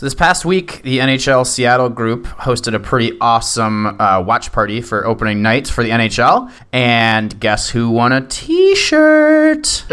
So this past week, the NHL Seattle group hosted a pretty awesome uh, watch party for opening night for the NHL, and guess who won a T-shirt?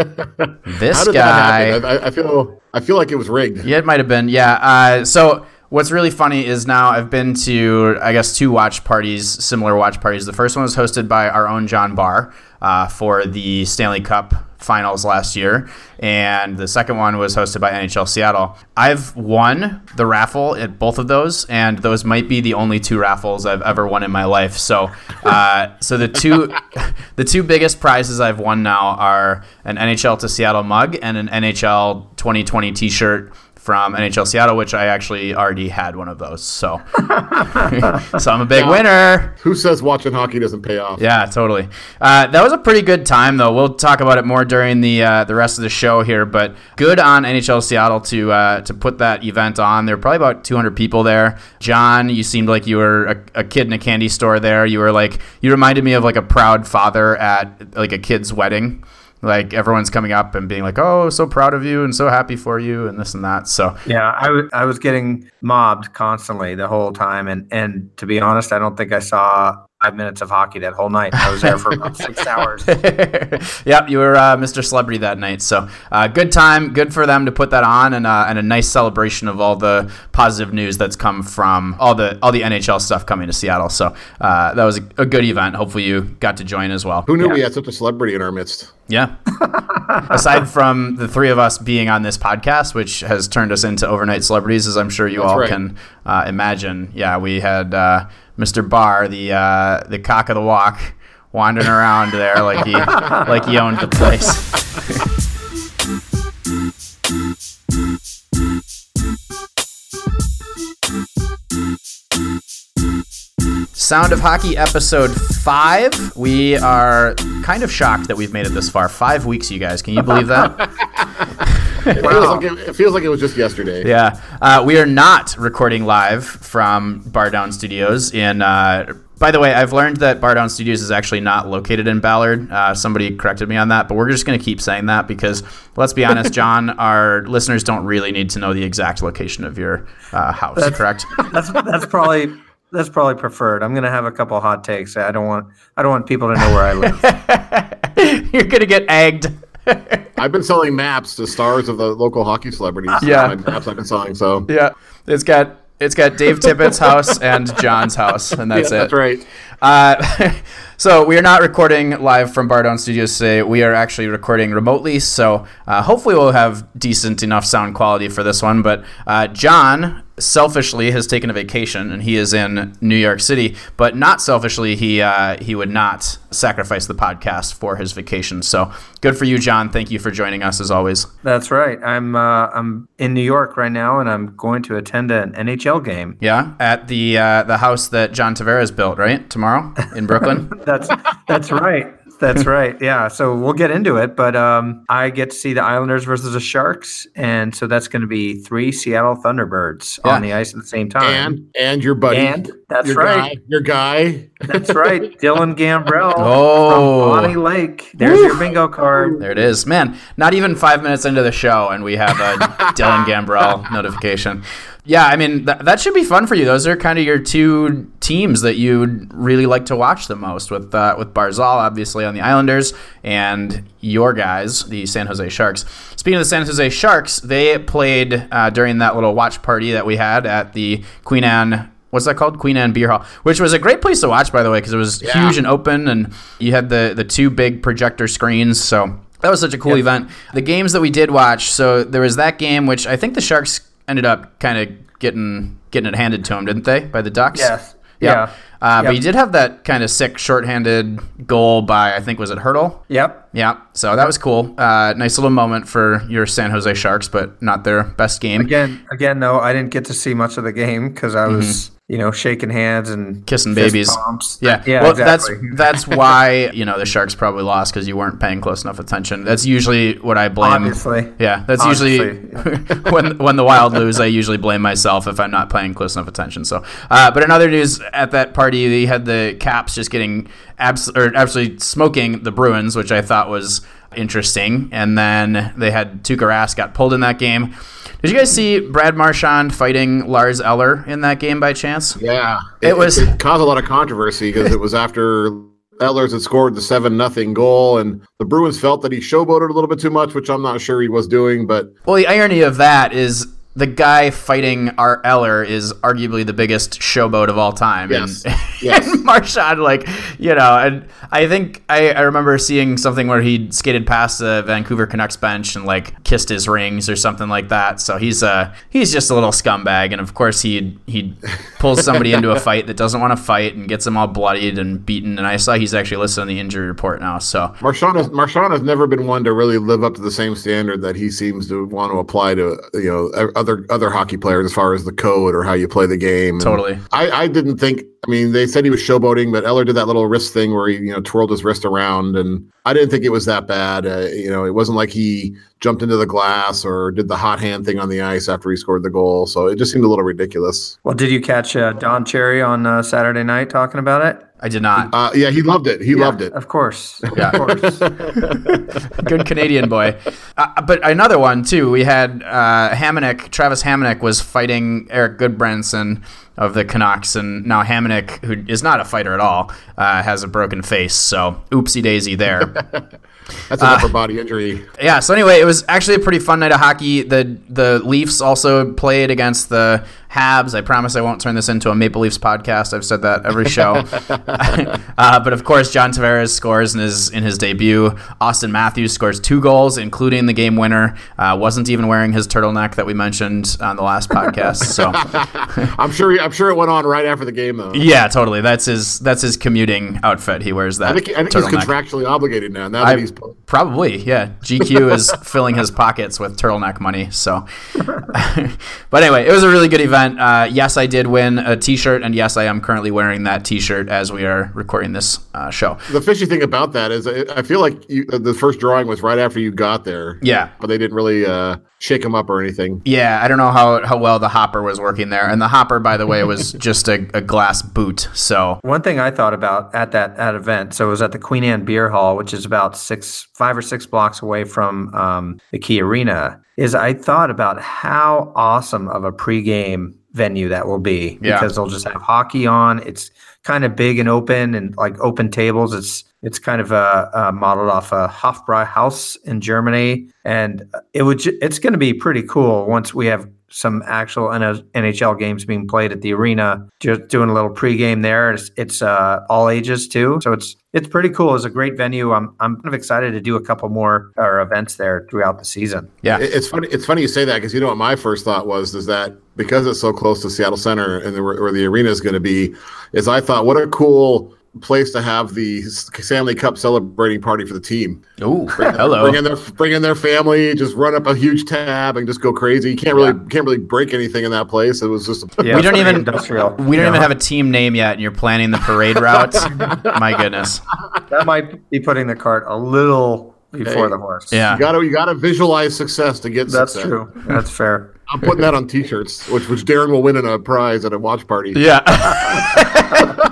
this How did guy. I, I feel I feel like it was rigged. Yeah, it might have been. Yeah. Uh, so what's really funny is now I've been to, I guess, two watch parties, similar watch parties. The first one was hosted by our own John Barr uh, for the Stanley Cup finals last year. And the second one was hosted by NHL Seattle. I've won the raffle at both of those, and those might be the only two raffles I've ever won in my life. So, uh, so the two, the two biggest prizes I've won now are an NHL to Seattle mug and an NHL 2020 T-shirt from NHL Seattle, which I actually already had one of those. So, so I'm a big winner. Who says watching hockey doesn't pay off? Yeah, totally. Uh, that was a pretty good time, though. We'll talk about it more during the uh, the rest of the show here. But good on NHL Seattle to uh, to put that event on. There were probably about 200 people there. John, you seemed like you were a, a kid in a candy store there. You were like you reminded me of like a proud father at like a kid's wedding like everyone's coming up and being like, "Oh, so proud of you and so happy for you," and this and that. So yeah, I, w- I was getting mobbed constantly the whole time, and and to be honest, I don't think I saw five minutes of hockey that whole night. I was there for about six hours. yep, you were uh, Mr. Celebrity that night. So uh, good time, good for them to put that on, and, uh, and a nice celebration of all the positive news that's come from all the all the NHL stuff coming to Seattle. So uh, that was a, a, good event. Hopefully you got to join as well. Who knew yeah. we had such a celebrity in our midst? Yeah. Aside from the three of us being on this podcast, which has turned us into overnight celebrities, as I'm sure you That's all right. can uh, imagine. Yeah, we had uh, Mr. Barr, the uh, the cock of the walk, wandering around there like he like he owned the place. Sound of Hockey episode five. We are kind of shocked that we've made it this far. Five weeks, you guys. Can you believe that? It, feels like it, it feels like it was just yesterday. yeah. Uh, we are not recording live from Bar Down Studios in. Uh, by the way, I've learned that Bar Down Studios is actually not located in Ballard. Uh, somebody corrected me on that, but we're just going to keep saying that because, let's be honest, John, our listeners don't really need to know the exact location of your uh, house, correct? That's that's probably that's probably preferred. I'm gonna have a couple hot takes. I don't want I don't want people to know where I live. You're going to get egged. I've been selling maps to stars of the local hockey celebrities. Yeah. Maps I've been selling. So Yeah, it's got it's got Dave Tippett's house and John's house, and that's Yeah, it. that's right. Uh, so we are not recording live from Bar Down Studios today. We are actually recording remotely. So uh, hopefully we'll have decent enough sound quality for this one. But uh, John selfishly has taken a vacation and he is in New York City. But not selfishly, he uh, he would not sacrifice the podcast for his vacation. So good for you, John. Thank you for joining us as always. That's right. I'm uh, I'm in New York right now, and I'm going to attend an NHL game. Yeah, at the uh, the house that John Tavares built, right? Tomorrow in Brooklyn. That's that's right. That's right. Yeah. So we'll get into it, but um, I get to see the Islanders versus the Sharks, and so that's going to be three Seattle Thunderbirds Yeah. on the ice at the same time. And and your buddy. And that's your right. Guy, your guy. That's right. Dylan Gambrell Oh. from Bonney Lake. There's your bingo card. There it is. Man, not even five minutes into the show, and we have a Dylan Gambrell notification. Yeah, I mean, th- that should be fun for you. Those are kind of your two teams that you'd really like to watch the most with, uh, with Barzal, obviously, on the Islanders, and your guys, the San Jose Sharks. Speaking of the San Jose Sharks, they played uh, during that little watch party that we had at the Queen Anne what's that called? Queen Anne Beer Hall, which was a great place to watch, by the way, because it was Yeah. huge and open, and you had the the two big projector screens. So that was such a cool Yep. event. The games that we did watch, so there was that game, which I think the Sharks ended up kind of getting getting it handed to them, didn't they, by the Ducks? Yes. Yeah. Yeah. Uh, But Yep. you did have that kind of sick shorthanded goal by I think was it Hertl? Yep. Yeah. So that was cool. Uh, nice little moment for your San Jose Sharks, but not their best game. Again, again, though, I didn't get to see much of the game because I was, you know, shaking hands and. Kissing babies. Yeah, yeah, well, exactly. that's that's why you know the Sharks probably lost because you weren't paying close enough attention. That's usually what I blame. Obviously. yeah, that's Obviously, usually when when the Wild lose. I usually blame myself if I'm not paying close enough attention. So, uh, but in other news, at that party, they had the Caps just getting abs- or absolutely smoking the Bruins, which I thought was interesting. And then they had Tuukka Rask got pulled in that game. Did you guys see Brad Marchand fighting Lars Eller in that game by chance? Yeah, It was- it caused a lot of controversy because it was after Ellers had scored the seven nothing goal, and the Bruins felt that he showboated a little bit too much, which I'm not sure he was doing. But Well, the irony of that is the guy fighting Lars Eller is arguably the biggest showboat of all time. Yes. And, Yes. and Marchand, like, you know, and I think I, I remember seeing something where he skated past the Vancouver Canucks bench and like kissed his rings or something like that. So he's uh he's just a little scumbag, and of course he he pulls somebody into a fight that doesn't want to fight and gets them all bloodied and beaten. And I saw he's actually listed on the injury report now. So Marchand has, Marchand has never been one to really live up to the same standard that he seems to want to apply to you know other other hockey players as far as the code or how you play the game. And Totally. I, I didn't think. I mean, they said he was showboating, but Eller did that little wrist thing where he you know twirled his wrist around, and I didn't think it was that bad. Uh, you know, it wasn't like he jumped into the glass or did the hot hand thing on the ice after he scored the goal. So it just seemed a little ridiculous. Well, did you catch uh, Don Cherry on uh, Saturday night talking about it? I did not. Uh, yeah, he loved it. He loved it. Of course. Yeah. Of course. Good Canadian boy. Uh, but another one too. We had uh, Hamonic. Travis Hamonic was fighting Erik Gudbranson of the Canucks, and now Hamonic, who is not a fighter at all, uh, has a broken face. So oopsie daisy there. That's an upper body injury. yeah. So anyway, it was actually a pretty fun night of hockey. The the Leafs also played against the Habs. I promise I won't turn this into a Maple Leafs podcast. I've said that every show. uh, but of course, John Tavares scores in his in his debut. Auston Matthews scores two goals, including the game winner. Uh, wasn't even wearing his turtleneck that we mentioned on the last podcast. So I'm sure. He, I'm sure it went on right after the game though. yeah, totally. That's his that's his commuting outfit. He wears that. I think, I think he's contractually obligated now. Now I- he's probably, yeah. GQ is filling his pockets with turtleneck money. So, but anyway, it was a really good event. Uh, yes, I did win a T-shirt, and yes, I am currently wearing that T-shirt as we are recording this uh, show. the fishy thing about that is, I I feel like you, the first drawing was right after you got there. Yeah. but they didn't really uh, shake him up or anything. Yeah, I don't know how, how well the hopper was working there, and the hopper, by the way, was just a, a glass boot. So One thing I thought about at that that event, so it was at the Queen Anne Beer Hall, which is about six, five or six blocks away from um, the Key Arena, is I thought about how awesome of a pregame venue that will be Yeah. because they'll just have hockey on. It's kind of big and open and like open tables. It's it's kind of uh, uh, modeled off a Hofbräuhaus in Germany, and it would ju- it's going to be pretty cool once we have some actual NHL games being played at the arena. Just doing a little pregame there. It's, it's uh, all ages too, so it's it's pretty cool. It's a great venue. I'm I'm kind of excited to do a couple more uh, events there throughout the season. yeah, It's funny. It's funny you say that because you know what my first thought was is that because it's so close to Seattle Center and the, where the arena is going to be, is I thought what a cool place to have the Stanley Cup celebrating party for the team. Oh, hello. Bring in their bring in their family, just run up a huge tab and just go crazy. You can't really can't really break anything in that place. It was just Yeah, We don't even industrial. we don't Yeah. even have a team name yet, and you're planning the parade route. My goodness. that might be putting the cart a little before Hey. the horse. Yeah. you gotta you gotta visualize success to get that's success. true. That's fair. I'm putting that on T-shirts, which which Darren will win in a prize at a watch party. Yeah.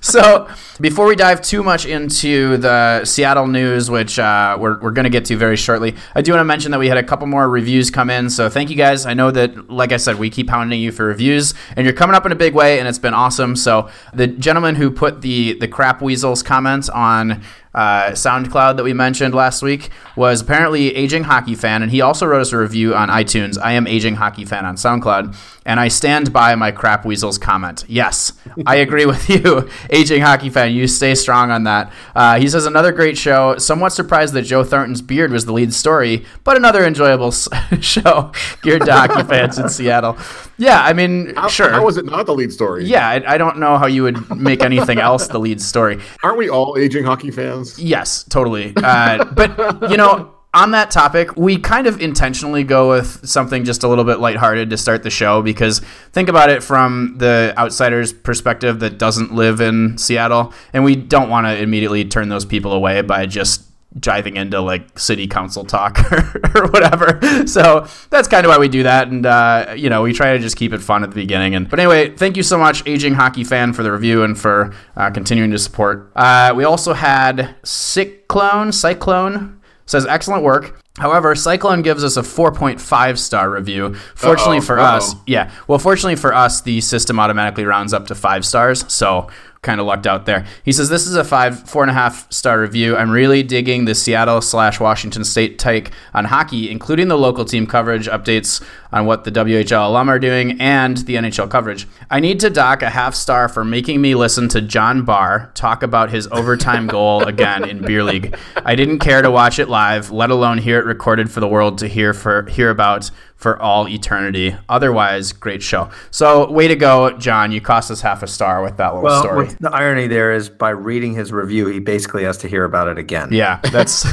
so before we dive too much into the Seattle news, which uh, we're, we're going to get to very shortly, I do want to mention that we had a couple more reviews come in. So thank you guys. I know that, like I said, we keep hounding you for reviews, and you're coming up in a big way, and it's been awesome. So the gentleman who put the the crap weasels comments on uh, SoundCloud that we mentioned last week was apparently aging hockey fan, and he also wrote us a review on iTunes. I am aging hockey fan on SoundCloud, and I stand by my crap weasels comment. Yes, I agree with you, aging hockey fan. You stay strong on that. Uh, he says another great show. Somewhat surprised that Joe Thornton's beard was the lead story, but another enjoyable s- show geared to hockey fans in Seattle. Yeah, I mean, How, sure. How was it not the lead story? yeah, I, I don't know how you would make anything else the lead story. Aren't we all aging hockey fans? Yes, totally. Uh, but you know, on that topic, we kind of intentionally go with something just a little bit lighthearted to start the show because think about it from the outsider's perspective that doesn't live in Seattle, and we don't want to immediately turn those people away by just diving into like city council talk or, or whatever. So that's kind of why we do that, and uh, you know we try to just keep it fun at the beginning. And but anyway, thank you so much, aging hockey fan, for the review and for uh, continuing to support. Uh, we also had Cyclone Cyclone says excellent work. However, Cyclone gives us a 4.5 star review. Fortunately Uh-oh, for uh-oh. us, yeah. Well, fortunately for us, the system automatically rounds up to five stars. So kind of lucked out there. He says this is a five, four and a half star review. I'm really digging the Seattle slash Washington State take on hockey, including the local team coverage, updates on what the WHL alum are doing, and the NHL coverage. I need to dock a half star for making me listen to John Barr talk about his overtime goal again in beer league. I didn't care to watch it live, let alone hear it recorded for the world to hear for hear about for all eternity. Otherwise, great show. So, way to go, John. You cost us half a star with that little Well, story. with- the irony there is by reading his review, he basically has to hear about it again. Yeah, that's.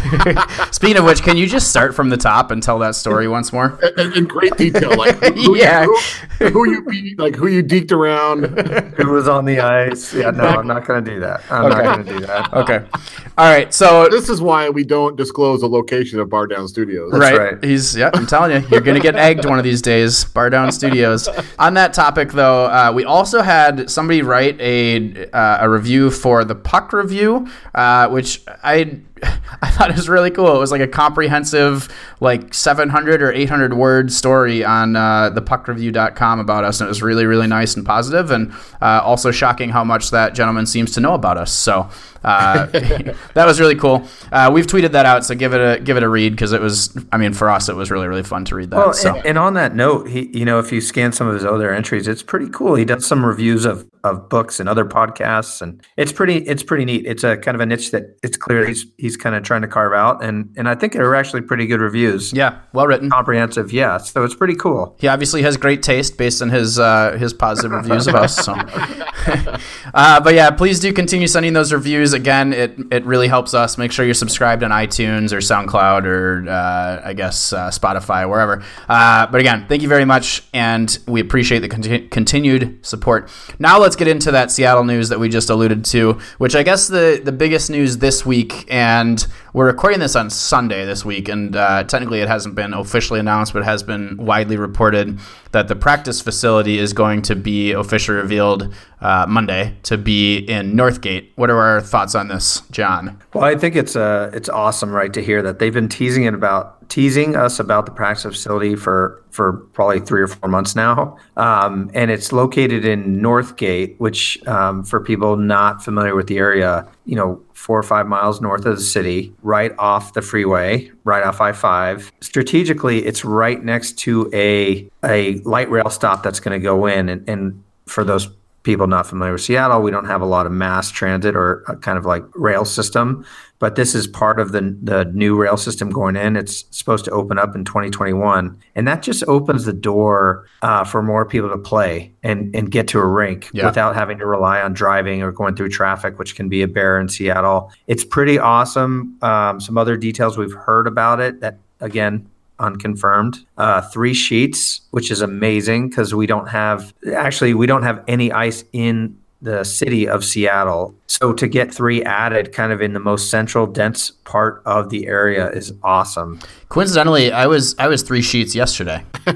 Speaking of which, can you just start from the top and tell that story once more? in, in great detail, like who, Yeah. who, who you beat, like who you deked around. Who was on the ice? Yeah, no, I'm not going to do that. I'm Okay. not going to do that. Okay. All right. So This is why we don't disclose the location of Bar Down Studios. right. right. He's yeah. I'm telling you, you're gonna get egged one of these days. Bar Down Studios. On that topic, though, uh, we also had somebody write a uh, a review for the Puck review, uh, which I. I thought it was really cool. It was like a comprehensive, like 700 or 800 word story on uh, thepuckreview.com about us. And it was really, really nice and positive, and uh, also shocking how much that gentleman seems to know about us. So uh, that was really cool. Uh, we've tweeted that out, so give it a give it a read because it was. I mean, for us, it was really, really fun to read that. Well, so. and, and on that note, he, you know, if you scan some of his other entries, it's pretty cool. He does some reviews of, of books and other podcasts, and it's pretty, it's pretty neat. It's a kind of a niche that it's clear he's he's kind of trying to carve out, and and I think they're actually pretty good reviews. yeah, well written. comprehensive. Yeah, so it's pretty cool. He obviously has great taste based on his uh, his positive reviews of us. So, uh, but yeah, please do continue sending those reviews. Again, it it really helps us. Make sure you're subscribed on iTunes or SoundCloud or uh, I guess uh, Spotify, wherever. Uh, but again, thank you very much, and we appreciate the conti- continued support. Now let's get into that Seattle news that we just alluded to, which I guess the the biggest news this week, and we're recording this on Sunday this week, and uh, technically it hasn't been officially announced, but it has been widely reported that the practice facility is going to be officially revealed uh, Monday to be in Northgate. What are our thoughts on this, John? Well, I think it's uh it's awesome, right, to hear that they've been teasing it about teasing us about the practice facility for for probably three or four months now, um, and it's located in Northgate, which um, for people not familiar with the area, you know, four or five miles north of the city, right off the freeway, right off I five. Strategically, it's right next to a a light rail stop that's going to go in, and, and for those people not familiar with Seattle, we don't have a lot of mass transit or kind of like rail system, but this is part of the the new rail system going in. It's supposed to open up in 2021, and that just opens the door uh, for more people to play and and get to a rink Yeah. without having to rely on driving or going through traffic, which can be a bear in Seattle. It's pretty awesome. Um, some other details we've heard about it that again unconfirmed. Uh, three sheets, which is amazing because we don't have actually we don't have any ice in the city of Seattle. So to get three added, kind of in the most central, dense part of the area, is awesome. Coincidentally, I was I was three sheets yesterday.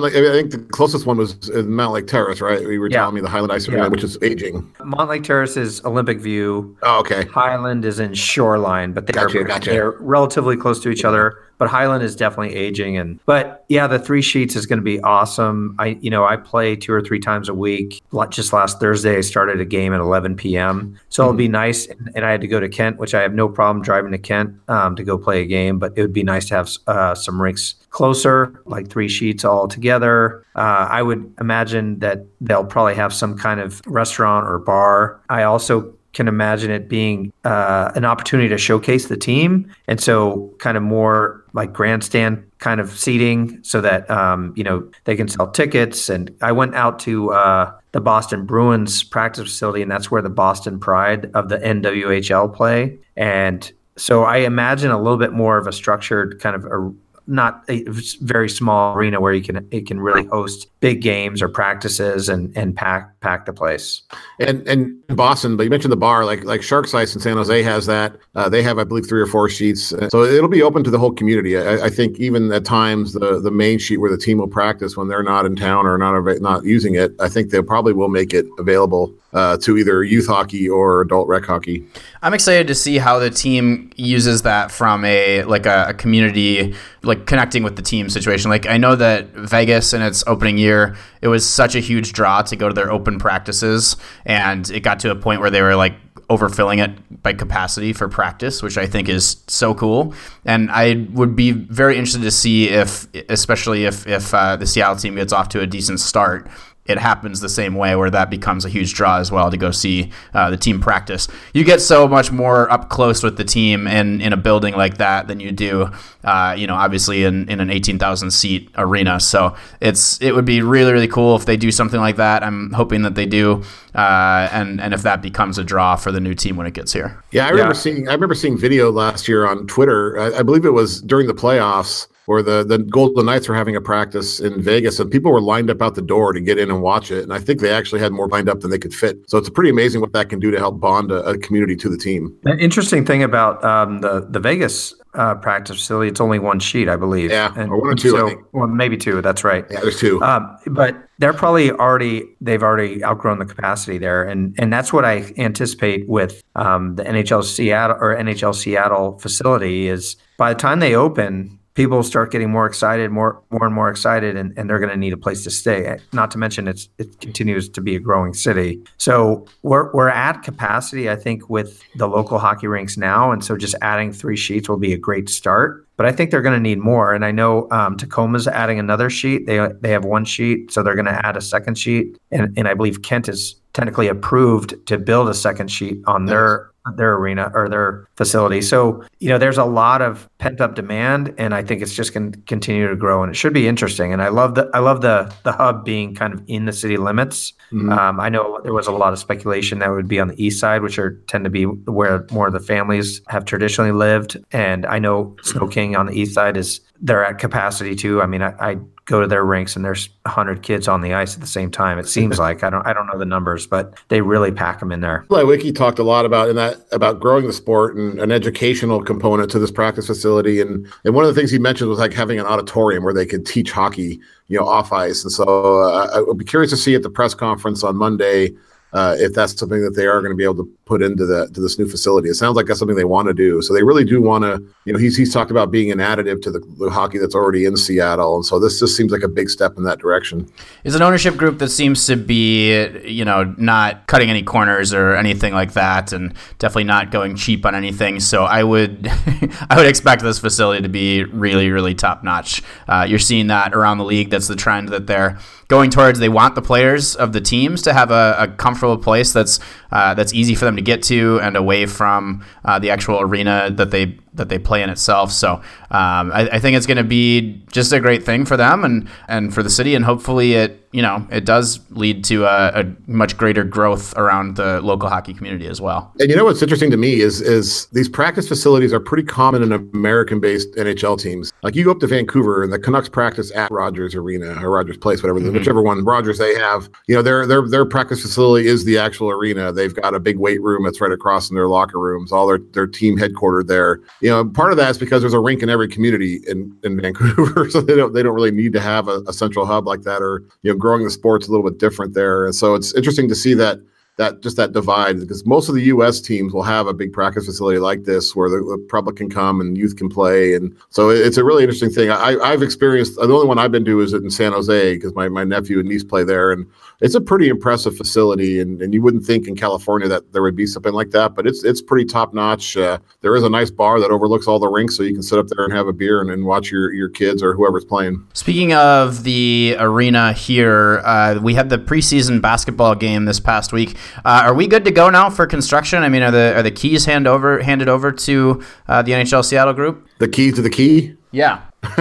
Like, I think the closest one was in Mountlake Terrace, right? We were Yeah. telling me the Highland Ice Arena, Yeah. which is aging. Mountlake Terrace is Olympic View. Oh, okay. Highland is in Shoreline, but they're Gotcha, gotcha. they're relatively close to each other. But Highland is definitely aging, and but yeah, the three sheets is going to be awesome. I you know I play two or three times a week. Just last Thursday, I started a game at 11 p.m. So it'll be nice, and, and I had to go to Kent, which I have no problem driving to Kent um, to go play a game. But it would be nice to have uh, some rinks closer, like three sheets all together. Uh, I would imagine that they'll probably have some kind of restaurant or bar. I also can imagine it being uh, an opportunity to showcase the team, and so kind of more like grandstand kind of seating, so that um, you know they can sell tickets. And I went out to uh, the Boston Bruins practice facility, and that's where the Boston Pride of the NWHL play, and so I imagine a little bit more of a structured kind of a not a very small arena where you can it can really host big games or practices and and pack pack the place. And and Boston, but you mentioned the bar, like like Sharks Ice in San Jose has that. Uh, they have, I believe, three or four sheets, so it'll be open to the whole community. I, I, think even at times the the main sheet where the team will practice when they're not in town or not not using it, I think they probably will make it available uh, to either youth hockey or adult rec hockey. I'm excited to see how the team uses that from a like a, a, community like connecting with the team situation. Like I know that Vegas in its opening year, it was such a huge draw to go to their open practices, and it got to a point where they were like overfilling it by capacity for practice, which I think is so cool. And I would be very interested to see if, especially if if uh, the Seattle team gets off to a decent start it happens the same way where that becomes a huge draw as well to go see uh, the team practice. You get so much more up close with the team in, in a building like that than you do, uh, you know, obviously in, in an 18,000 seat arena. So it's it would be really, really cool if they do something like that. I'm hoping that they do. Uh, and, and if that becomes a draw for the new team when it gets here. Yeah, I remember yeah. seeing I remember seeing video last year on Twitter. I, I believe it was during the playoffs where the the Golden Knights were having a practice in Vegas, and people were lined up out the door to get in and watch it. And I think they actually had more lined up than they could fit. So it's pretty amazing what that can do to help bond a, a community to the team. The interesting thing about um, the the Vegas uh, practice facility, it's only one sheet, I believe. Yeah, and, or one or two. So, well, maybe two. That's right. Yeah, there's two. Um, but they're probably already they've already outgrown the capacity there, and and that's what I anticipate with um, the NHL Seattle or NHL Seattle facility is by the time they open people start getting more excited, more more and more excited, and, and they're going to need a place to stay. Not to mention it's it continues to be a growing city. So we're we're at capacity, I think, with the local hockey rinks now, and so just adding three sheets will be a great start. But I think they're going to need more, and I know um, Tacoma's adding another sheet. They they have one sheet, so they're going to add a second sheet, and and I believe Kent is technically approved to build a second sheet on their their arena or their facility. So, you know, there's a lot of pent up demand and I think it's just going to continue to grow and it should be interesting. And I love the I love the the hub being kind of in the city limits. Mm-hmm. Um, I know there was a lot of speculation that would be on the east side, which are tend to be where more of the families have traditionally lived. And I know Sno-King on the east side is they're at capacity too. I mean, I, I go to their rinks and there's 100 kids on the ice at the same time. It seems like I don't I don't know the numbers, but they really pack them in there. Leiweke talked a lot about in that about growing the sport and an educational component to this practice facility, and and one of the things he mentioned was like having an auditorium where they could teach hockey, you know, off ice. And so uh, I would be curious to see at the press conference on Monday uh, if that's something that they are going to be able to put into the to this new facility. It sounds like that's something they want to do. So they really do want to. You know, he's he's talked about being an additive to the, the, hockey that's already in Seattle, and so this just seems like a big step in that direction. It's an ownership group that seems to be, you know, not cutting any corners or anything like that, and definitely not going cheap on anything. So I would I would expect this facility to be really really top notch. Uh, you're seeing that around the league. That's the trend that they're going towards. They want the players of the teams to have a, a comfortable place that's uh, that's easy for them to get to and away from uh, the actual arena that they that they play in itself. So um, I, I, think it's going to be just a great thing for them and and for the city, and hopefully it you know it does lead to a, a, much greater growth around the local hockey community as well. And you know what's interesting to me is is these practice facilities are pretty common in American-based NHL teams. Like you go up to Vancouver and the Canucks practice at Rogers Arena or Rogers Place, whatever, mm-hmm. whichever one Rogers they have. You know their their their practice facility is the actual arena. They've got a big weight room that's right across from their locker rooms. All their their team headquartered there. You know, part of that is because there's a rink in every community in, in Vancouver, so they don't they don't really need to have a, a central hub like that, or you know, growing the sport's a little bit different there. And so it's interesting to see that that just that divide because most of the U.S. teams will have a big practice facility like this where the, the public can come and youth can play, and so it's a really interesting thing. I, I've experienced the only one I've been to is in San Jose because my, my nephew and niece play there, and it's a pretty impressive facility. And, and you wouldn't think in California that there would be something like that, but it's it's pretty top notch. Uh, there is a nice bar that overlooks all the rinks, so you can sit up there and have a beer and, and watch your your kids or whoever's playing. Speaking of the arena here, uh, we had the preseason basketball game this past week. Uh, are we good to go now for construction? I mean, are the are the keys hand over handed over to uh, the NHL Seattle group? The key to the key. Yeah.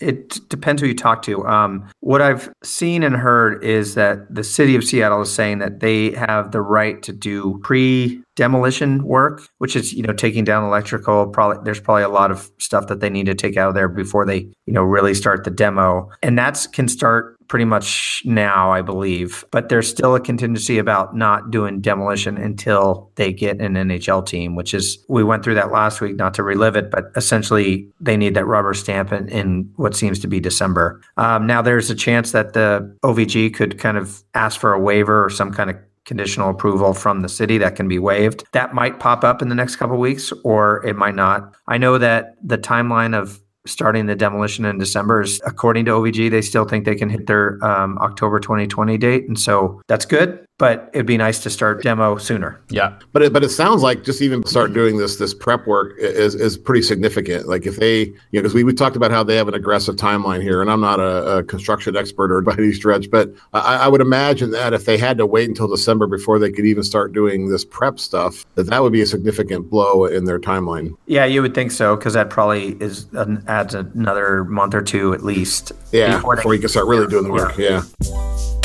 it depends who you talk to. Um, what I've seen and heard is that the city of Seattle is saying that they have the right to do pre demolition work, which is you know taking down electrical. Probably there's probably a lot of stuff that they need to take out of there before they you know really start the demo, and that's can start pretty much now, I believe. But there's still a contingency about not doing demolition until they get an NHL team, which is we went through that last week. Not to relive it, but essentially they need that rubber stamp in, in what seems to be December. Um, now there's a chance that the OVG could kind of ask for a waiver or some kind of conditional approval from the city that can be waived. That might pop up in the next couple weeks or it might not. I know that the timeline of starting the demolition in December is according to OVG, they still think they can hit their um, October 2020 date. And so that's good but it'd be nice to start demo sooner. Yeah, but it, but it sounds like just even start doing this this prep work is is pretty significant. Like if they, you know, because we, we talked about how they have an aggressive timeline here, and I'm not a, a construction expert or by any stretch, but I, I, would imagine that if they had to wait until December before they could even start doing this prep stuff, that that would be a significant blow in their timeline. Yeah, you would think so, because that probably is an, adds another month or two at least. Yeah, before, before you can start really doing the work. yeah. yeah.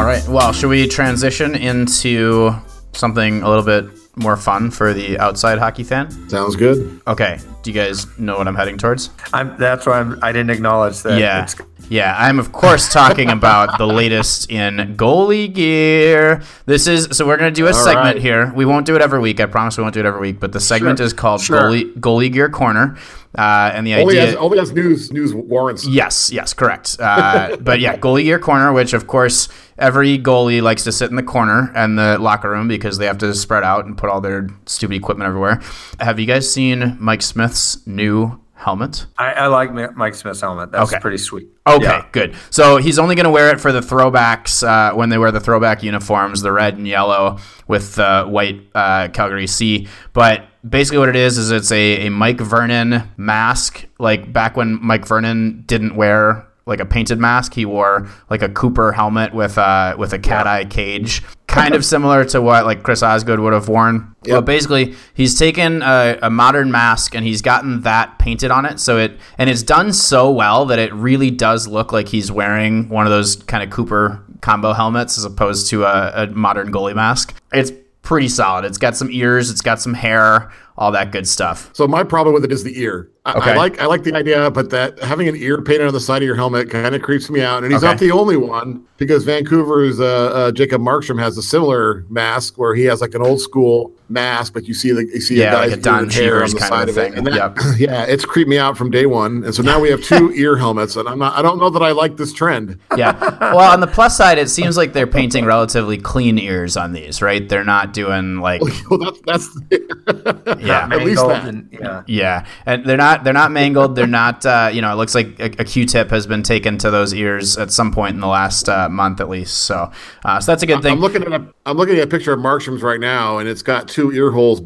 All right. Well, should we transition into something a little bit more fun for the outside hockey fan? Sounds good. Okay. Do you guys know what I'm heading towards? I'm, that's why I'm, I didn't acknowledge that. Yeah. Yeah, I'm of course talking about the latest in goalie gear. This is so we're gonna do a All segment right. here. We won't do it every week. I promise we won't do it every week. But the segment sure. is called sure. goalie goalie gear corner. Uh, and the only idea has, only has news news warrants. Yes, yes, correct. Uh, but yeah, goalie gear corner, which of course every goalie likes to sit in the corner and the locker room because they have to spread out and put all their stupid equipment everywhere. Have you guys seen Mike Smith's new helmet? I, I like Mike Smith's helmet. That's okay. pretty sweet. Okay, yeah. good. So he's only going to wear it for the throwbacks uh, when they wear the throwback uniforms, the red and yellow with the white uh, Calgary C. But basically, what it is is it's a, a Mike Vernon mask, like back when Mike Vernon didn't wear like a painted mask. He wore like a Cooper helmet with uh with a cat eye cage, kind of similar to what like Chris Osgood would have worn. Yep. But basically, he's taken a, a, modern mask and he's gotten that painted on it. So it and it's done so well that it really does look like he's wearing one of those kind of Cooper combo helmets as opposed to a, a modern goalie mask. It's pretty solid. It's got some ears, it's got some hair, all that good stuff. So my problem with it is the ear. I, okay. I like I like the idea, but that having an ear painted on the side of your helmet kind of creeps me out. And he's okay. not the only one because Vancouver's uh, uh, Jacob Markstrom has a similar mask where he has like an old school mask, but you see the you see yeah, a guy's like Don hair on the side of, of it. And that, yep. yeah, it's creeped me out from day one. And so now we have two ear helmets, and I'm not I don't know that I like this trend. Yeah. Well, on the plus side, it seems like they're painting relatively clean ears on these, right? They're not doing like well, that's that's yeah, at least that. And, yeah, yeah, and they're not not they're not mangled. They're not uh, you know. It looks like a a Q-tip has been taken to those ears at some point in the last uh, month at least. So uh, so that's a good thing. I'm looking at a I'm looking at a picture of Markstrom's right now, and it's got two ear holes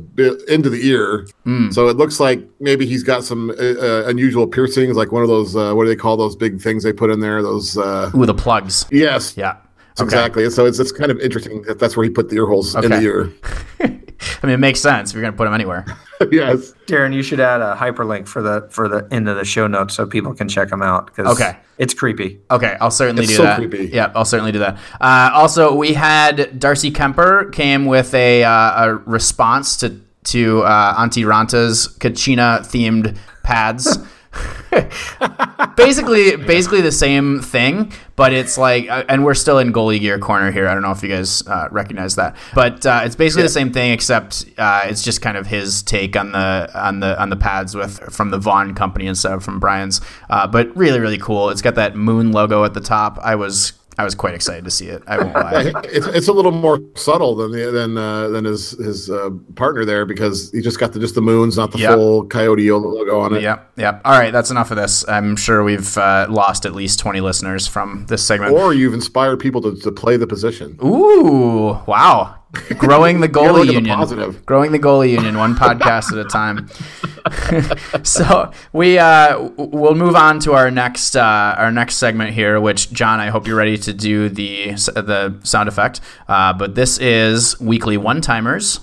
into the ear. Mm. So it looks like maybe he's got some uh, uh, unusual piercings, like one of those uh, what do they call those big things they put in there? Those with the plugs. Yes. Yeah. Okay. Exactly. So it's it's kind of interesting that that's where he put the ear holes okay. in the ear. I mean, it makes sense if you're going to put them anywhere. yes, Darren, you should add a hyperlink for the for the end of the show notes so people can check them out. okay, it's creepy. Okay, I'll certainly it's do so that. Creepy. Yeah, I'll certainly do that. Uh, also, we had Darcy Kuemper came with a, uh, a response to to uh, Antti Raanta's Kachina themed pads. basically, basically the same thing, but it's like, uh, and we're still in goalie gear corner here. I don't know if you guys uh, recognize that, but uh, it's basically yeah. the same thing, except uh, it's just kind of his take on the on the on the pads with from the Vaughn company instead of from Brian's. Uh, but really, really cool. It's got that moon logo at the top. I was I was quite excited to see it. I won't lie. it's, it's a little more subtle than the, than uh, than his his uh, partner there because he just got the just the moons, not the yep. full Coyote logo on it. Yep, yep. All right, that's enough of this. I'm sure we've uh, lost at least 20 listeners from this segment. Or you've inspired people to, to play the position. Ooh, wow. Growing the goalie the union. positive. Growing the goalie union, one podcast at a time. so we uh, we'll move on to our next uh, our next segment here, which John, I hope you're ready to do the the sound effect. Uh, but this is weekly one timers.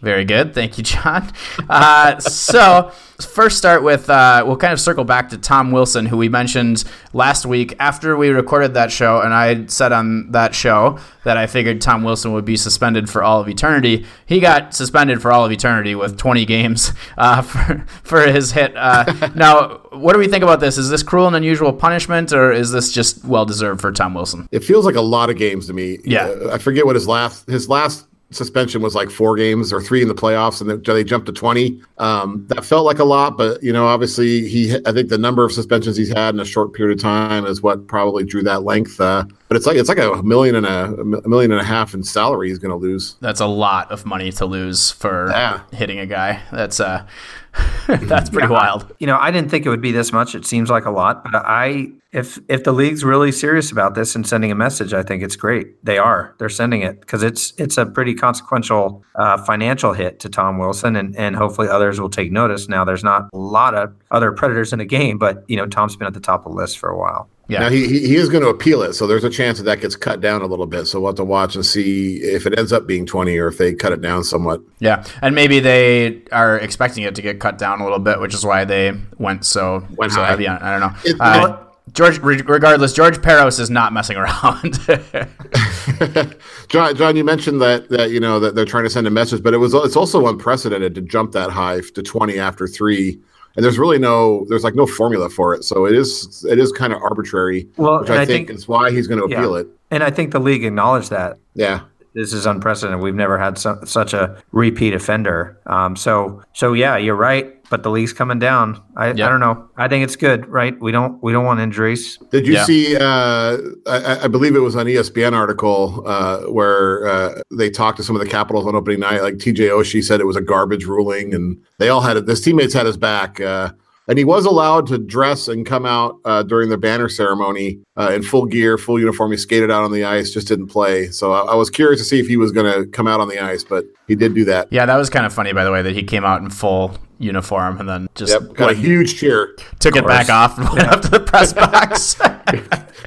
Very good. Thank you, John. Uh, so, first, start with uh, we'll kind of circle back to Tom Wilson, who we mentioned last week after we recorded that show. And I said on that show that I figured Tom Wilson would be suspended for all of eternity. He got suspended for all of eternity with 20 games uh, for, for his hit. Uh, now, what do we think about this? Is this cruel and unusual punishment, or is this just well deserved for Tom Wilson? It feels like a lot of games to me. Yeah. Uh, I forget what his last his last suspension was like four games or three in the playoffs, and then they jumped to twenty. Um, that felt like a lot, but you know, obviously, he I think the number of suspensions he's had in a short period of time is what probably drew that length. Uh, but it's like it's like a million and a, a million and a half in salary he's going to lose. That's a lot of money to lose for Yeah. hitting a guy. That's uh, that's pretty wild. You know, I didn't think it would be this much. It seems like a lot, but I if if the league's really serious about this and sending a message, I think it's great. They are. They're sending it because it's it's a pretty consequential uh, financial hit to Tom Wilson, and and hopefully others will take notice. Now, there's not a lot of other predators in the game, but you know, Tom's been at the top of the list for a while. Yeah. Now he, he he is going to appeal it, so there's a chance that that gets cut down a little bit. So we'll have to watch and see if it ends up being 20 or if they cut it down somewhat. Yeah, and maybe they are expecting it to get cut down a little bit, which is why they went so Went so high. heavy on. I don't know. It- Uh, George, regardless, George Parros is not messing around. John, John, you mentioned that that you know that they're trying to send a message, but it was it's also unprecedented to jump that high to 20 after three. And there's really no there's like no formula for it, so it is it is kind of arbitrary, Well, which I, I think, think- is why he's going to Yeah. appeal it. And I think the league acknowledged that Yeah, this is unprecedented. We've never had so, such a repeat offender. Um, so so yeah, you're right. But the league's coming down. I, Yeah. I don't know. I think it's good, right? We don't we don't want injuries. Did you Yeah. see? Uh, I, I believe it was an ESPN article uh, where uh, they talked to some of the Capitals on opening night. Like TJ Oshie said, it was a garbage ruling, and they all had it. His teammates had his back, uh, and he was allowed to dress and come out uh, during the banner ceremony uh, in full gear, full uniform. He skated out on the ice, just didn't play. So I, I was curious to see if he was going to come out on the ice, but he did do that. yeah, that was kind of funny, by the way, that he came out in full uniform and then just Yep, got a huge cheer. took it back off and went up to the press box.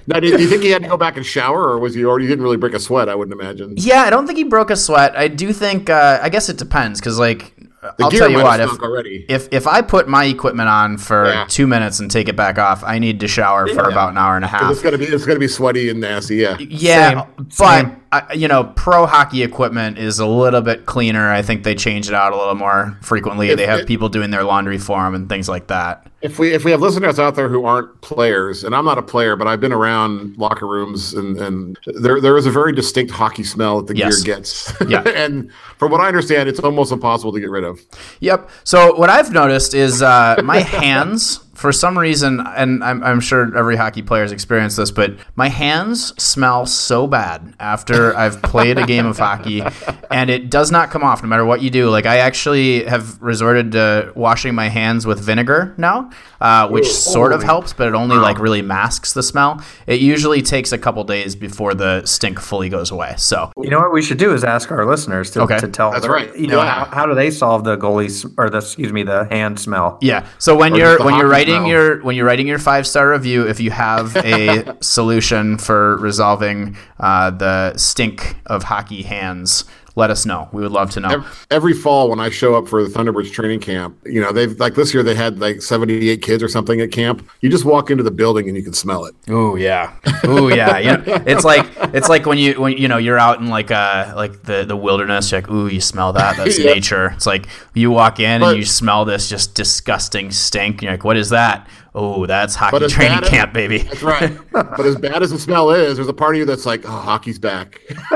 Now, do, do you think he had to go back and shower, or was he already didn't really break a sweat? I wouldn't imagine. yeah, I don't think he broke a sweat. I do think. Uh, I guess it depends because, like, The I'll gear tell you what. If already. if if I put my equipment on for Yeah. two minutes and take it back off, I need to shower for about an hour and a half. It's gonna be it's gonna be sweaty and nasty. Yeah. Yeah, Same, but same. I, you know, pro hockey equipment is a little bit cleaner. I think they change it out a little more frequently. they have it- people doing their laundry for them and things like that. If we if we have listeners out there who aren't players, and I'm not a player, but I've been around locker rooms and and there there is a very distinct hockey smell that the Yes. gear gets. Yeah. and from what I understand, it's almost impossible to get rid of. Yep. So what I've noticed is uh, my hands, for some reason, and I'm, I'm sure every hockey player has experienced this, but my hands smell so bad after I've played a game of hockey, and it does not come off no matter what you do. Like I actually have resorted to washing my hands with vinegar now, uh, which sort of helps, but it only like really masks the smell. It usually takes a couple days before the stink fully goes away. So You know what we should do is ask our listeners to, Okay. to tell. That's right. You know Yeah. how, how do they solve the goalies or the excuse me the hand smell? Yeah. So when Or you're just when you're hockey writing your when you're writing your five star review, if you have a solution for resolving uh, the stink of hockey hands, let us know. We would love to know. Ev- Every fall when I show up for the Thunderbirds training camp, you know, they've like this year they had like 78 kids or something at camp. You just walk into the building and you can smell it. Oh yeah. Oh yeah. yeah. It's like it's like when you when you know you're out in like uh like the the wilderness. You're like ooh you smell that. That's Yeah. nature. It's like you walk in But- and you smell this just disgusting stink. And you're like what is that? Oh that's hockey But as training bad as- camp baby. That's right. but as bad as the smell is, there's a part of you that's like, oh, hockey's back.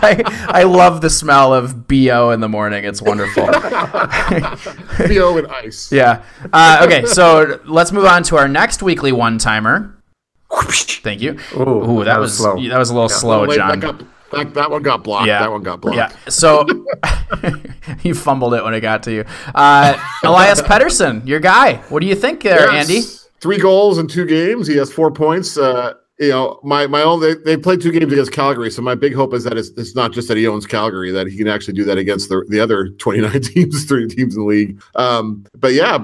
I, I love the smell of bo in the morning. It's wonderful. Theo and ice. yeah. Uh, okay, so let's move on to our next weekly one timer. Thank you. Ooh, that, that was, was slow. that was a little slow, Wait, John. That, that, one got blocked. yeah, That one got blocked. Yeah. So you fumbled it when it got to you. Uh, Elias Pettersson, your guy. What do you think there, Yes. Andy? Three goals in two games. He has four points. Uh, you know, my my own they, they played two games against Calgary, so my big hope is that it's, it's not just that he owns Calgary, that he can actually do that against the, the other 29 teams, three teams in the league. Um, but yeah,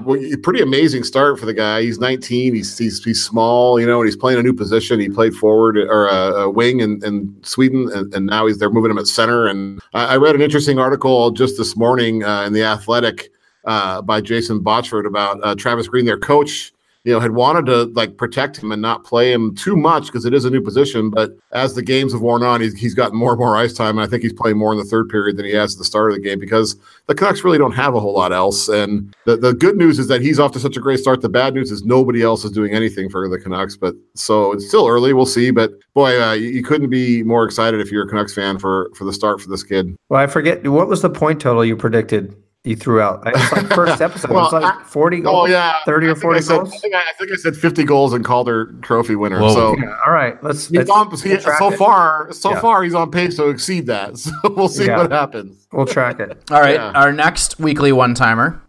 pretty amazing start for the guy. He's 19, he's he's, he's small, you know, and he's playing a new position. He played forward or a, a wing in, in Sweden, and, and, now he's they're moving him at center. And I, I read an interesting article just this morning uh, in the Athletic uh, by Jason Botchford about uh, Travis Green, their coach you know, had wanted to like protect him and not play him too much because it is a new position. But as the games have worn on, he's, he's gotten more and more ice time. And I think he's playing more in the third period than he has at the start of the game because the Canucks really don't have a whole lot else. And the, the good news is that he's off to such a great start. The bad news is nobody else is doing anything for the Canucks. But so it's still early. We'll see. But boy, uh, you, you couldn't be more excited if you're a Canucks fan for for the start for this kid. Well, I forget what was the point total you predicted you threw out. It's like first episode. well, it was like 40 goals. Oh, yeah. 30 or 40 said, goals. I think I, I think I, said 50 goals and Calder trophy winner. Whoa. So, yeah, all right. Let's, let's on, he, so it. far, so yeah. far, he's on pace to exceed that. So we'll see yeah. what happens. We'll track it. all right. Our next weekly one timer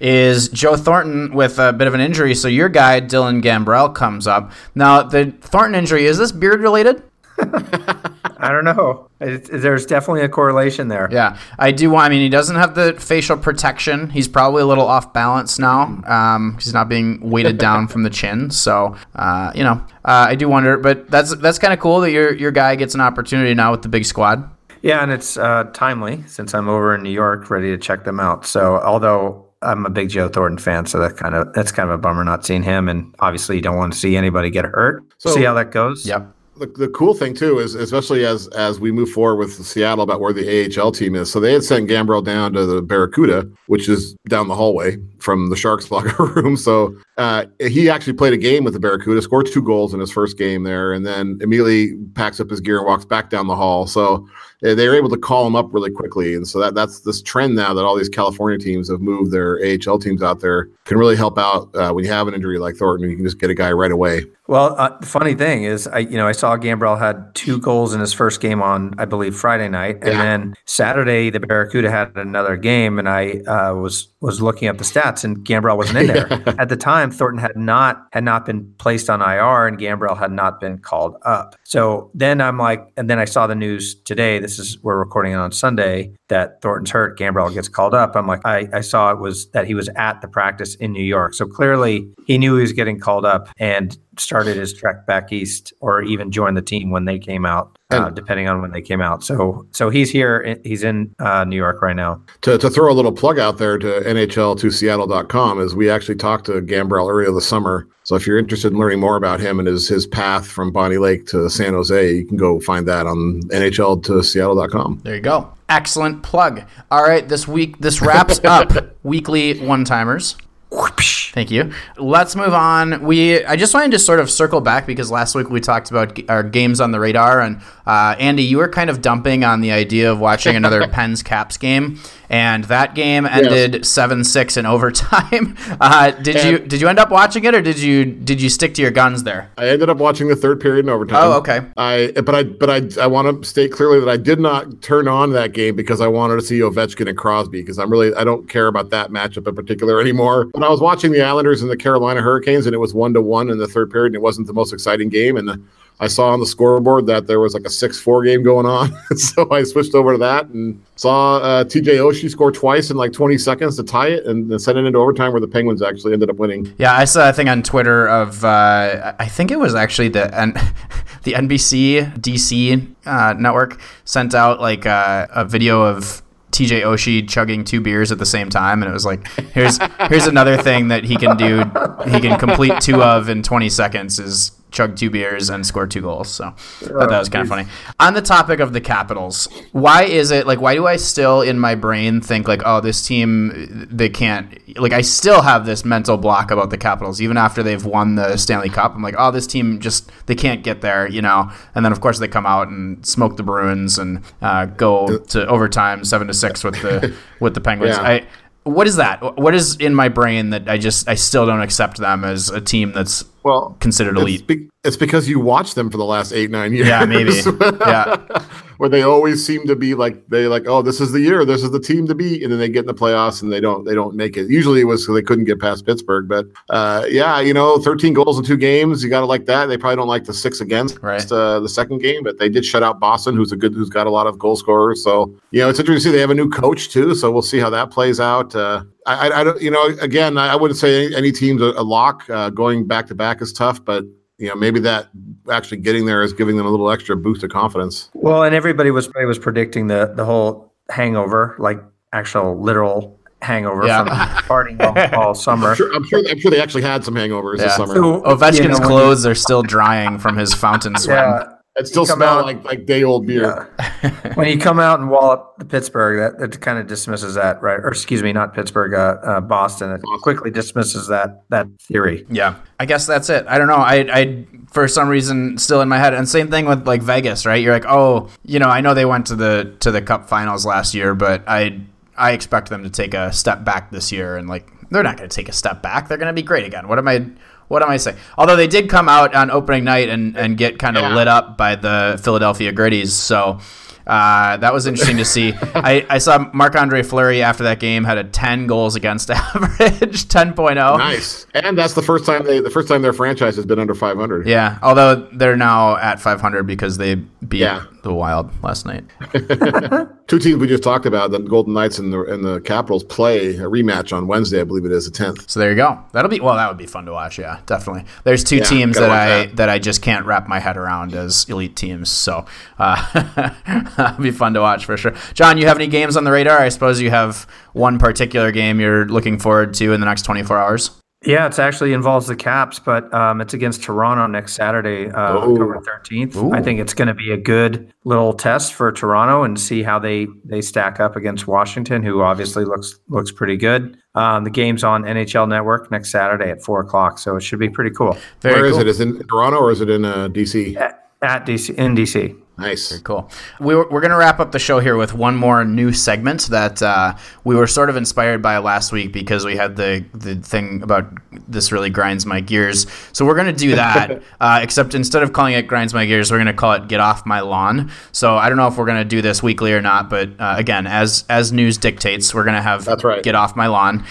is Joe Thornton with a bit of an injury. So your guy, Dylan Gambrell, comes up. Now, the Thornton injury, is this beard related? I don't know. It, there's definitely a correlation there. Yeah, I do. I mean, he doesn't have the facial protection. He's probably a little off balance now. Um, he's not being weighted down from the chin. So, uh, you know, uh, I do wonder. But that's that's kind of cool that your your guy gets an opportunity now with the big squad. Yeah, and it's uh, timely since I'm over in New York, ready to check them out. So, although I'm a big Joe Thornton fan, so that kind of that's kind of a bummer not seeing him. And obviously, you don't want to see anybody get hurt. So, see how that goes. Yep the, the cool thing too is especially as as we move forward with Seattle about where the AHL team is. So they had sent Gambrell down to the Barracuda, which is down the hallway from the Sharks locker room. So uh, he actually played a game with the Barracuda, scored two goals in his first game there, and then immediately packs up his gear and walks back down the hall. So they were able to call him up really quickly, and so that that's this trend now that all these California teams have moved their AHL teams out there can really help out uh, when you have an injury like Thornton. You can just get a guy right away. Well, uh, the funny thing is, I you know I saw Gambrell had two goals in his first game on I believe Friday night, and yeah. then Saturday the Barracuda had another game, and I uh, was was looking at the stats, and Gambrell wasn't in there at the time. Thornton had not had not been placed on IR, and Gambrell had not been called up. So then I'm like, and then I saw the news today this is we're recording it on Sunday that Thornton's hurt. Gambrell gets called up. I'm like, I, I saw it was that he was at the practice in New York. So clearly he knew he was getting called up and started his trek back east or even joined the team when they came out. Uh, depending on when they came out. So so he's here. He's in uh, New York right now. To, to throw a little plug out there to NHL to Seattle.com is we actually talked to Gambrell earlier this summer. So if you're interested in learning more about him and his his path from Bonney Lake to San Jose, you can go find that on NHL to Seattle.com. There you go. Excellent plug. All right, this week this wraps up weekly one timers. Thank you. Let's move on. We I just wanted to sort of circle back because last week we talked about our games on the radar, and uh, Andy, you were kind of dumping on the idea of watching another Pens Caps game, and that game ended seven yes. six in overtime. Uh, did and you did you end up watching it, or did you did you stick to your guns there? I ended up watching the third period in overtime. Oh, okay. I but I but I I want to state clearly that I did not turn on that game because I wanted to see Ovechkin and Crosby because I'm really I don't care about that matchup in particular anymore. But I was watching the Islanders and the Carolina Hurricanes, and it was one to one in the third period, and it wasn't the most exciting game. And the, I saw on the scoreboard that there was like a six-four game going on, so I switched over to that and saw uh, TJ Oshie score twice in like 20 seconds to tie it, and then send it into overtime where the Penguins actually ended up winning. Yeah, I saw a thing on Twitter of uh, I think it was actually the the NBC DC uh, network sent out like uh, a video of TJ Oshie chugging two beers at the same time, and it was like, here's here's another thing that he can do. He can complete two of in 20 seconds is chug two beers and score two goals. So oh, that was kind of funny. On the topic of the Capitals, why is it like why do I still in my brain think like oh this team they can't like I still have this mental block about the Capitals even after they've won the Stanley Cup. I'm like oh this team just they can't get there, you know. And then of course they come out and smoke the Bruins and uh, go to overtime seven to six with the with the Penguins. Yeah. I what is that? What is in my brain that I just I still don't accept them as a team that's well considered elite? Be, It's because you watched them for the last eight nine years. Yeah, maybe. yeah, where they always seem to be like they like, oh, this is the year, this is the team to beat, and then they get in the playoffs and they don't they don't make it. Usually it was because they couldn't get past Pittsburgh, but uh, yeah, you know, 13 goals in two games, you got to like that. They probably don't like the six against Right. uh, the second game, but they did shut out Boston, who's a good who's got a lot of goal scorers. So you know, it's interesting to see they have a new coach too. So we'll see how that plays out. Uh, I, I, I don't, you know, again, I I wouldn't say any, any team's a, a lock. Uh, going back to back is tough, but you know, maybe that actually getting there is giving them a little extra boost of confidence. Well, and everybody was was predicting the the whole hangover, like actual literal hangover Yeah. from partying all, all summer. I'm sure, I'm sure. I'm sure they actually had some hangovers this summer. So, Ovechkin's you know, clothes are still drying from his fountain swim. Yeah, it still come smelled out- like like day old beer. when you come out and wallop the Pittsburgh, that, that kind of dismisses that, right? Or excuse me, not Pittsburgh, uh, uh, Boston. It quickly dismisses that that theory. Yeah, I guess that's it. I don't know. I, I, for some reason, still in my head. And same thing with like Vegas, right? You're like, oh, you know, I know they went to the to the Cup Finals last year, but I, I expect them to take a step back this year, and like they're not going to take a step back. They're going to be great again. What am I? What am I saying? Although they did come out on opening night and, and get kind of Yeah. lit up by the Philadelphia Gritties, so uh, that was interesting to see. I, I saw Marc Andre Fleury after that game had a 10 goals against average, 10.0. Nice, and that's the first time they the first time their franchise has been under 500. Yeah, although they're now at 500 because they beat Yeah. The Wild last night. Two teams we just talked about, the Golden Knights and the and the Capitals, play a rematch on Wednesday. I believe it is the 10th. So there you go. That'll be well. That would be fun to watch. Yeah, definitely. There's two Yeah, teams that I that. that. I just can't wrap my head around as elite teams. So uh, that'll be fun to watch for sure. John, you have any games on the radar? I suppose you have one particular game you're looking forward to in the next 24 hours. Yeah, it's actually involves the Caps, but um, it's against Toronto next Saturday, uh, Oh. October thirteenth. I think it's going to be a good little test for Toronto and see how they they stack up against Washington, who obviously looks looks pretty good. Um, the game's on NHL Network next Saturday at four o'clock, so it should be pretty cool. Very Where is cool. it? Is it in Toronto or is it in uh, DC? At, at DC in DC. Nice. Very Cool. We were, we're going to wrap up the show here with one more new segment that uh, we were sort of inspired by last week because we had the, the thing about this really grinds my gears. So we're going to do that, uh, except instead of calling it grinds my gears, we're going to call it get off my lawn. So I don't know if we're going to do this weekly or not, but uh, again, as as news dictates, we're going to have That's right. get off my lawn.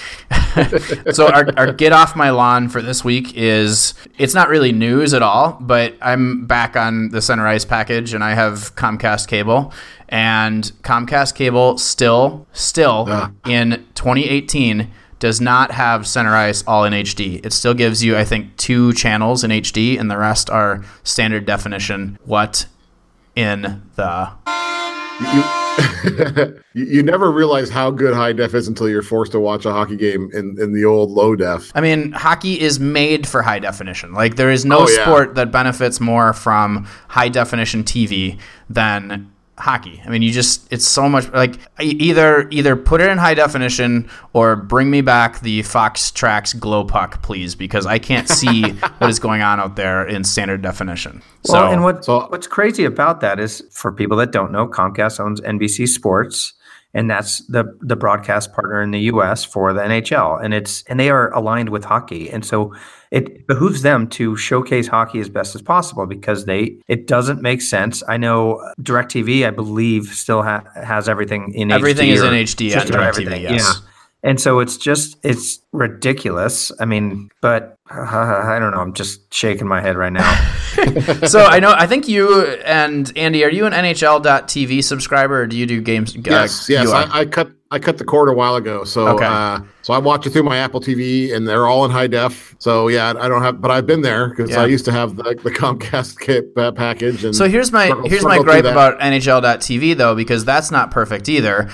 so our, our get off my lawn for this week is it's not really news at all, but I'm back on the Center Ice package and I have Comcast cable. And Comcast cable still, still Ah. in 2018 does not have Center Ice all in HD. It still gives you, I think, two channels in HD, and the rest are standard definition. What in the You, you, never realize how good high def is until you're forced to watch a hockey game in, in the old low def. I mean, hockey is made for high definition. Like there is no Oh, yeah. sport that benefits more from high definition TV than hockey. I mean, you just it's so much like either either put it in high definition or bring me back the FoxTrax glow puck, please, because I can't see what is going on out there in standard definition. So and what so- what's crazy about that is for people that don't know, Comcast owns NBC Sports, and that's the the broadcast partner in the U.S. for the NHL, and it's and they are aligned with hockey, and so it behooves them to showcase hockey as best as possible because they it doesn't make sense. I know Directv, I believe, still ha- has everything in everything HD is in HD just on DirecTV. everything. Yes. Yeah. And so it's just it's ridiculous. I mean, but uh, I don't know. I'm just shaking my head right now. so I know I think you and Andy, are you an NHL.TV subscriber or do you do games? uh, Yes, yes. I, I cut I cut the cord a while ago, so Okay. uh, so I watch it through my Apple TV, and they're all in high def. So yeah, I don't have, but I've been there because Yeah. I used to have the, the Comcast kit uh, package. And So here's my struggle- here's my gripe about. NHL.TV though, because that's not perfect either.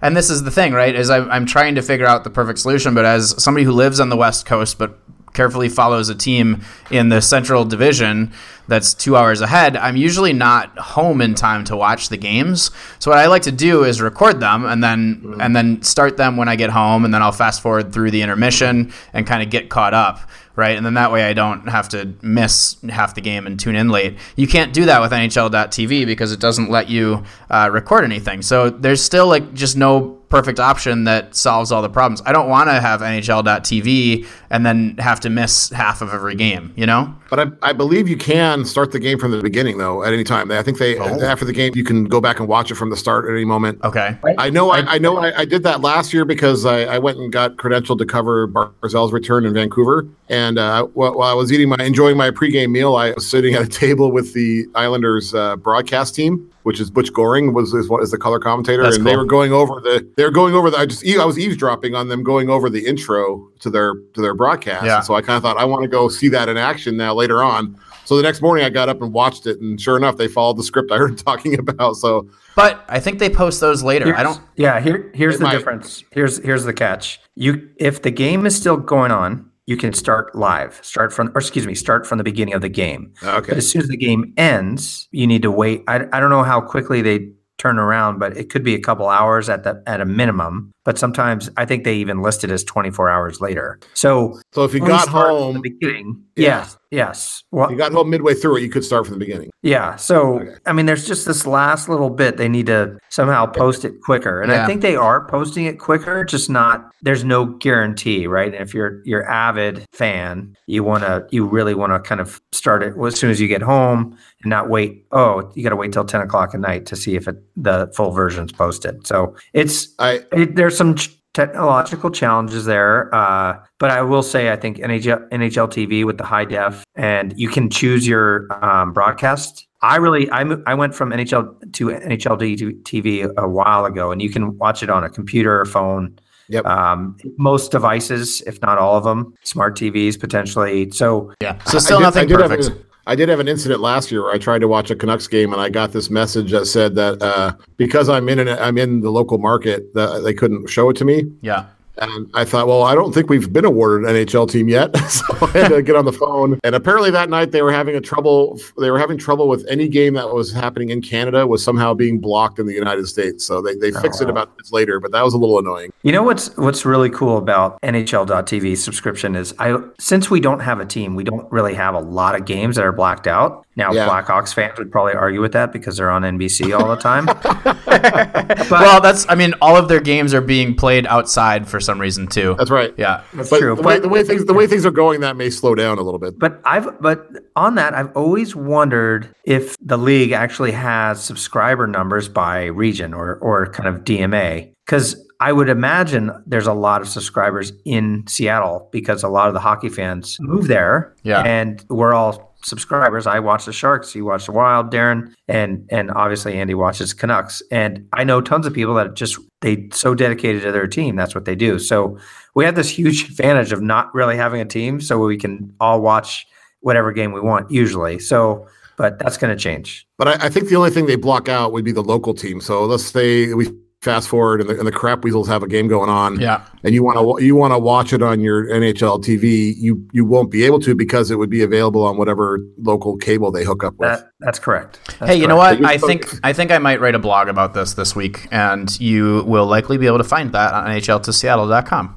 And this is the thing, right? Is I'm, I'm trying to figure out the perfect solution, but as somebody who lives on the West Coast, but carefully follows a team in the Central Division that's two hours ahead, I'm usually not home in time to watch the games. So what I like to do is record them and then and then start them when I get home, and then I'll fast forward through the intermission and kind of get caught up right? And then that way I don't have to miss half the game and tune in late. You can't do that with NHL.tv because it doesn't let you uh, record anything. So there's still like just no perfect option that solves all the problems. I don't want to have NHL.tv and then have to miss half of every game, you know? But I, I believe you can start the game from the beginning though at any time. I think they Oh. after the game you can go back and watch it from the start at any moment. Okay. I know I, I know I, I did that last year because I, I went and got credentialed to cover Barzal's return in Vancouver. And uh, while, while I was eating my enjoying my pregame meal, I was sitting at a table with the Islanders uh, broadcast team, which is Butch Goring was is, what is the color commentator, That's and they were going over the they were going over the I just I was eavesdropping on them going over the intro to their to their broadcast. Yeah. So I kind of thought I want to go see that in action now later on. So the next morning I got up and watched it, and sure enough, they followed the script I heard talking about. So But I think they post those later. I don't. Yeah, here here's the might- difference. Here's here's the catch. You if the game is still going on, you can start live. Start from or excuse me, start from the beginning of the game. Ah, but okay, as soon as the game ends, you need to wait. I, I don't know how quickly they turn around, but it could be a couple hours at the at a minimum. But sometimes I think they even list it as 24 hours later. So so if you got home, the beginning. Yeah. Yes, yes. Well, you got home midway through it, you could start from the beginning. yeah. So, Okay. I mean, there's just this last little bit they need to somehow post it quicker. And Yeah. I think they are posting it quicker, just not, there's no guarantee, right? And if you're, you're avid fan, you want to, you really want to kind of start it as soon as you get home and not wait. Oh, you got to wait till 10 o'clock at night to see if it, the full version's posted. So it's, I it, there's some ch- technological challenges there, uh, but I will say I think NHL, NHL TV with the high def, and you can choose your um, broadcast. I really I, mo- I went from NHL to NHL TV a while ago, and you can watch it on a computer or phone. Yep. Um, most devices, if not all of them, smart TVs potentially. So Yeah. So still I did- nothing I did have perfect. a- I did have an incident last year where I tried to watch a Canucks game and I got this message that said that uh, because I'm in an, I'm in the local market that they couldn't show it to me. yeah. And I thought, well, I don't think we've been awarded an NHL team yet, so I had to get on the phone. And apparently that night they were having a trouble. They were having trouble with any game that was happening in Canada was somehow being blocked in the United States. So they, they fixed it wow. about minutes later, but that was a little annoying. You know what's what's really cool about NHL.tv subscription is I since we don't have a team, we don't really have a lot of games that are blacked out. Now Yeah. Blackhawks fans would probably argue with that because they're on NBC all the time. well, that's. I mean, all of their games are being played outside for some reason too. That's right. Yeah. That's But true. the way, But, the way things the way things are going, that may slow down a little bit. but I've but on that, I've always wondered if the league actually has subscriber numbers by region or or kind of DMA. Because I would imagine there's a lot of subscribers in Seattle because a lot of the hockey fans move there. Yeah. And we're all subscribers. I watch the Sharks, you watch the Wild, Darren, and and obviously Andy watches Canucks. And I know tons of people that just they so dedicated to their team. That's what they do. So we have this huge advantage of not really having a team, so we can all watch whatever game we want usually. So, but that's going to change. But I, I think the only thing they block out would be the local team. So let's say we fast forward and the, and the crap weasels have a game going on, Yeah. and you want to you want to watch it on your NHL TV. You you won't be able to because it would be available on whatever local cable they hook up with. That that's correct. That's Hey, you know what? I think. I think I might write a blog about this this week, and you will likely be able to find that on nhltoseattle.com.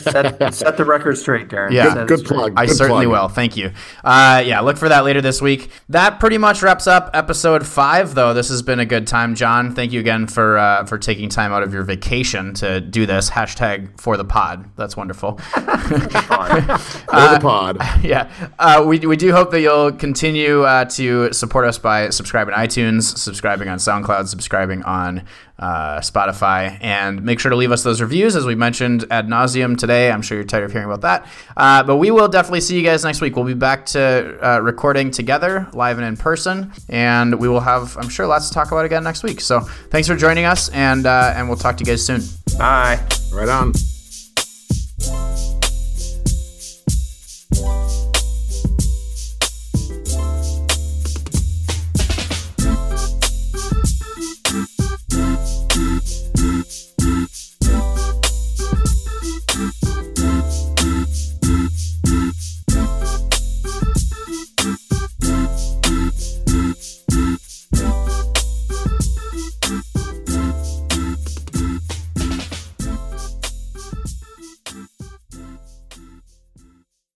Set, set the record straight, Darren. Yeah. Set it Good plug. I Good certainly plug. will. Thank you. Uh, yeah, look for that later this week. That pretty much wraps up episode five, though. This has been a good time, John. Thank you again for uh, for taking time out of your vacation to do this. Hashtag for the pod. That's wonderful. Or the pod. yeah, uh, we, we do hope that you'll continue uh, to support us by subscribing to iTunes, subscribing on SoundCloud, subscribing on uh, Spotify, and make sure to leave us those reviews, as we mentioned ad nauseum today. I'm sure you're tired of hearing about that. Uh, but we will definitely see you guys next week. We'll be back to uh, recording together, live and in person, and we will have, I'm sure, lots to talk about again next week. So thanks for joining us, and, uh, and we'll talk to you guys soon. Bye. Right on.